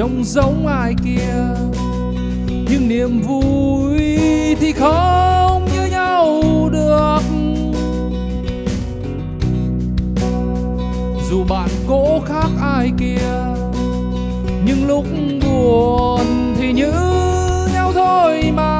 trông giống ai kia. Nhưng niềm vui thì không như nhau được. Dù bạn cố khác ai kia, nhưng lúc buồn thì như nhau thôi mà.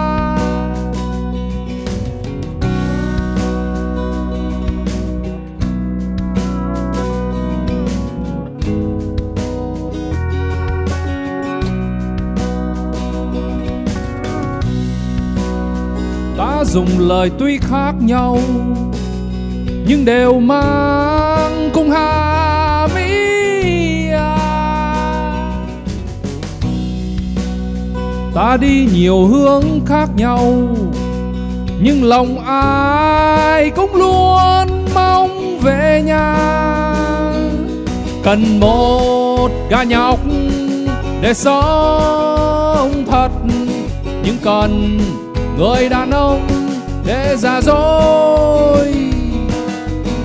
Dùng lời tuy khác nhau, nhưng đều mang cùng hàm ý à. ta đi nhiều hướng khác nhau, nhưng lòng ai cũng luôn mong về nhà cần một gà nhọc để sống thật, nhưng cần người đàn ông để già dối,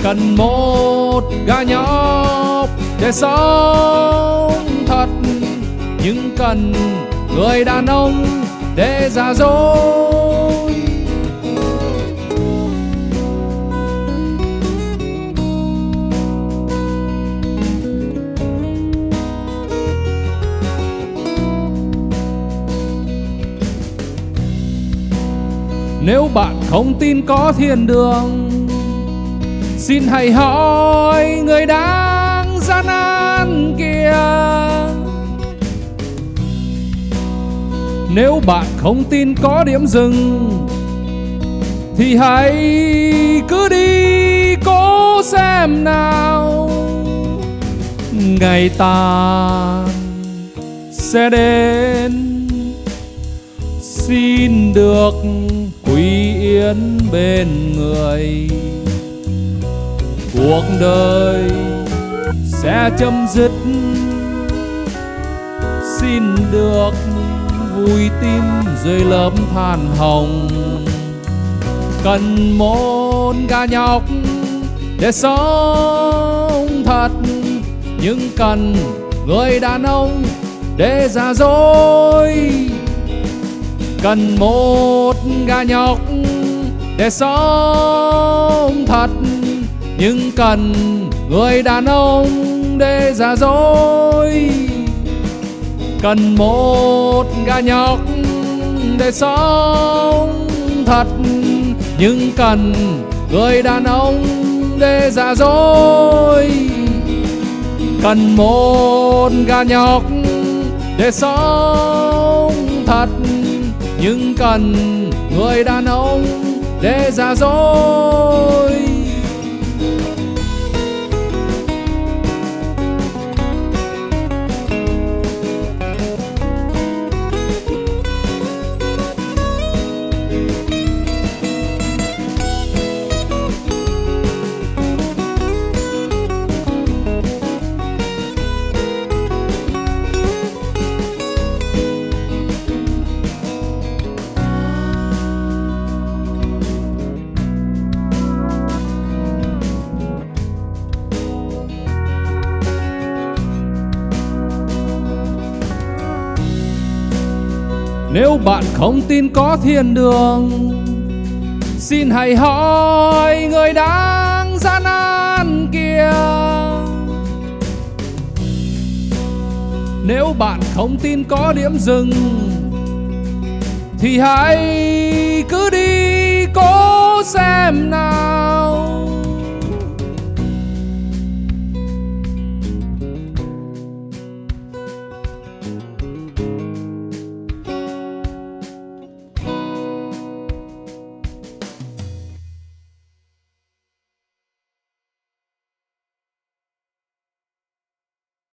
cần một gà nhóc để sống thật. Nhưng cần người đàn ông để già dối. Nếu bạn không tin có thiên đường, xin hãy hỏi người đang gian nan kia. Nếu bạn không tin có điểm dừng, thì hãy cứ đi cố xem nào. Ngày tàn sẽ đến xin được quy yên bên người. Cuộc đời sẽ chấm dứt. Xin được vui tim dưới lớp than hồng. Cần môn gà nhọc để sống thật. Nhưng cần người đàn ông để già dối cần một gà nhóc để sống thật. Nhưng cần người đàn ông để già dối. Cần một gà nhóc để sống thật. Nhưng cần người đàn ông để già dối. Cần một gà nhóc để sống thật nhưng cần người đàn ông để già dối. Nếu bạn không tin có thiên đường, xin hãy hỏi người đang gian nan kia. Nếu bạn không tin có điểm dừng, thì hãy cứ đi cố xem nào.